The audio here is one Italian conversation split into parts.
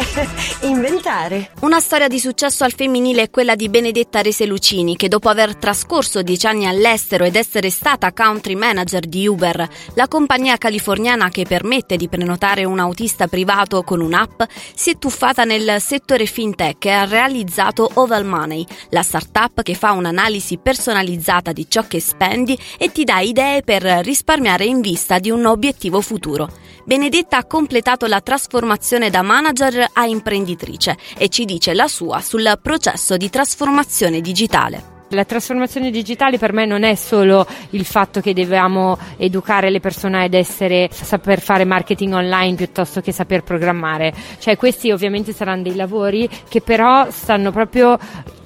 inventare. Una storia di successo al femminile è quella di Benedetta Reselucini, che dopo aver trascorso dieci anni all'estero ed essere stata country manager di Uber, la compagnia californiana che permette di prenotare un autista privato con un'app, si è tuffata nel settore fintech e ha realizzato Oval Money, la startup che fa un'analisi personalizzata di ciò che spendi e ti dà idee per risparmiare in vista di un obiettivo futuro. Benedetta ha completato la trasformazione da manager a imprenditrice e ci dice la sua sul processo di trasformazione digitale. La trasformazione digitale per me non è solo il fatto che dobbiamo educare le persone ad essere, saper fare marketing online piuttosto che saper programmare. Cioè questi ovviamente saranno dei lavori che però stanno proprio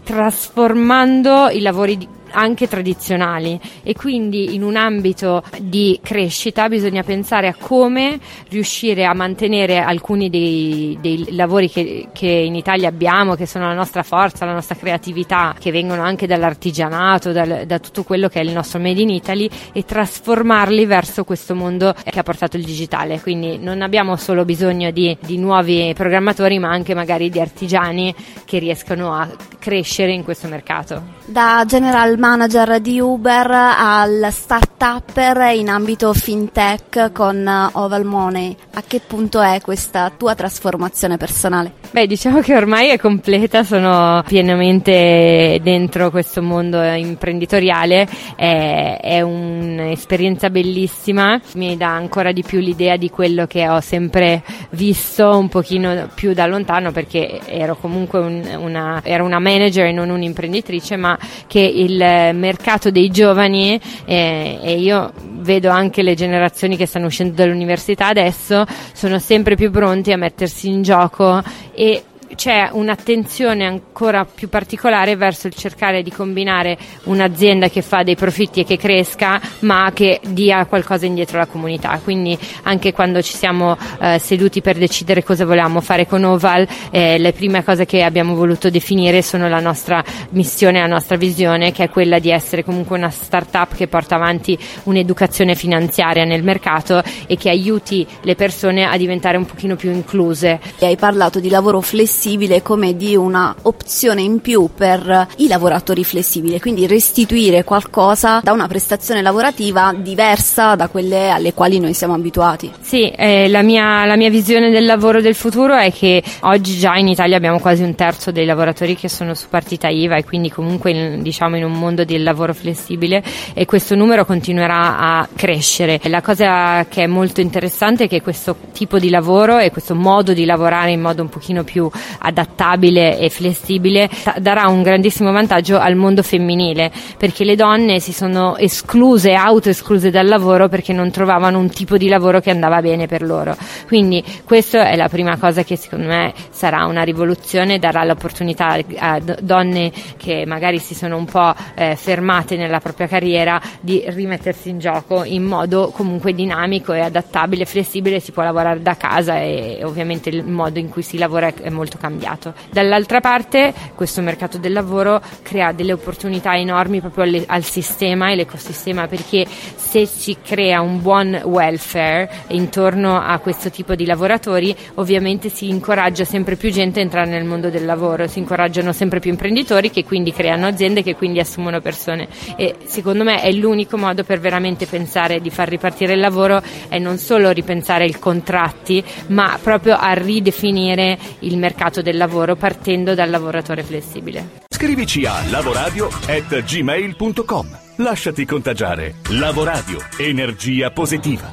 trasformando i lavori di anche tradizionali e quindi in un ambito di crescita bisogna pensare a come riuscire a mantenere alcuni dei, dei lavori che, che, in Italia abbiamo, che sono la nostra forza, la nostra creatività, che vengono anche dall'artigianato, dal, da tutto quello che è il nostro Made in Italy e trasformarli verso questo mondo che ha portato il digitale. Quindi non abbiamo solo bisogno di, di nuovi programmatori, ma anche magari di artigiani che riescano a crescere in questo mercato. Da General manager di Uber al start-upper in ambito fintech con Oval Money. A che punto è questa tua trasformazione personale? Beh, diciamo che ormai è completa, sono pienamente dentro questo mondo imprenditoriale, è, è un'esperienza bellissima, mi dà ancora di più l'idea di quello che ho sempre visto un pochino più da lontano perché ero comunque un, una, ero una manager e non un'imprenditrice, ma che il mercato dei giovani eh, e io vedo anche le generazioni che stanno uscendo dall'università adesso sono sempre più pronti a mettersi in gioco e c'è un'attenzione ancora più particolare verso il cercare di combinare un'azienda che fa dei profitti e che cresca, ma che dia qualcosa indietro alla comunità. Quindi anche quando ci siamo eh, seduti per decidere cosa volevamo fare con Oval, eh, le prime cose che abbiamo voluto definire sono la nostra missione, la nostra visione, che è quella di essere comunque una startup che porta avanti un'educazione finanziaria nel mercato e che aiuti le persone a diventare un pochino più incluse. E hai parlato di lavoro flessibile flessibile come di una opzione in più per i lavoratori flessibili, quindi restituire qualcosa da una prestazione lavorativa diversa da quelle alle quali noi siamo abituati. Sì, eh, la, mia, la mia visione del lavoro del futuro è che oggi già in Italia abbiamo quasi un terzo dei lavoratori che sono su partita IVA e quindi comunque in, diciamo in un mondo del lavoro flessibile e questo numero continuerà a crescere. La cosa che è molto interessante è che questo tipo di lavoro e questo modo di lavorare in modo un pochino più adattabile e flessibile darà un grandissimo vantaggio al mondo femminile perché le donne si sono escluse, autoescluse dal lavoro perché non trovavano un tipo di lavoro che andava bene per loro. Quindi questa è la prima cosa che secondo me sarà una rivoluzione, darà l'opportunità a donne che magari si sono un po' eh, fermate nella propria carriera di rimettersi in gioco in modo comunque dinamico e adattabile, flessibile, si può lavorare da casa e ovviamente il modo in cui si lavora è molto molto cambiato. Dall'altra parte questo mercato del lavoro crea delle opportunità enormi proprio alle, al sistema e l'ecosistema perché se si crea un buon welfare intorno a questo tipo di lavoratori ovviamente si incoraggia sempre più gente a entrare nel mondo del lavoro, si incoraggiano sempre più imprenditori che quindi creano aziende che quindi assumono persone e secondo me è l'unico modo per veramente pensare di far ripartire il lavoro è non solo ripensare i contratti ma proprio a ridefinire il mercato mercato del lavoro partendo dal lavoratore flessibile. Scrivici a lavoradio@gmail.com. Lasciati contagiare. Lavoradio, energia positiva.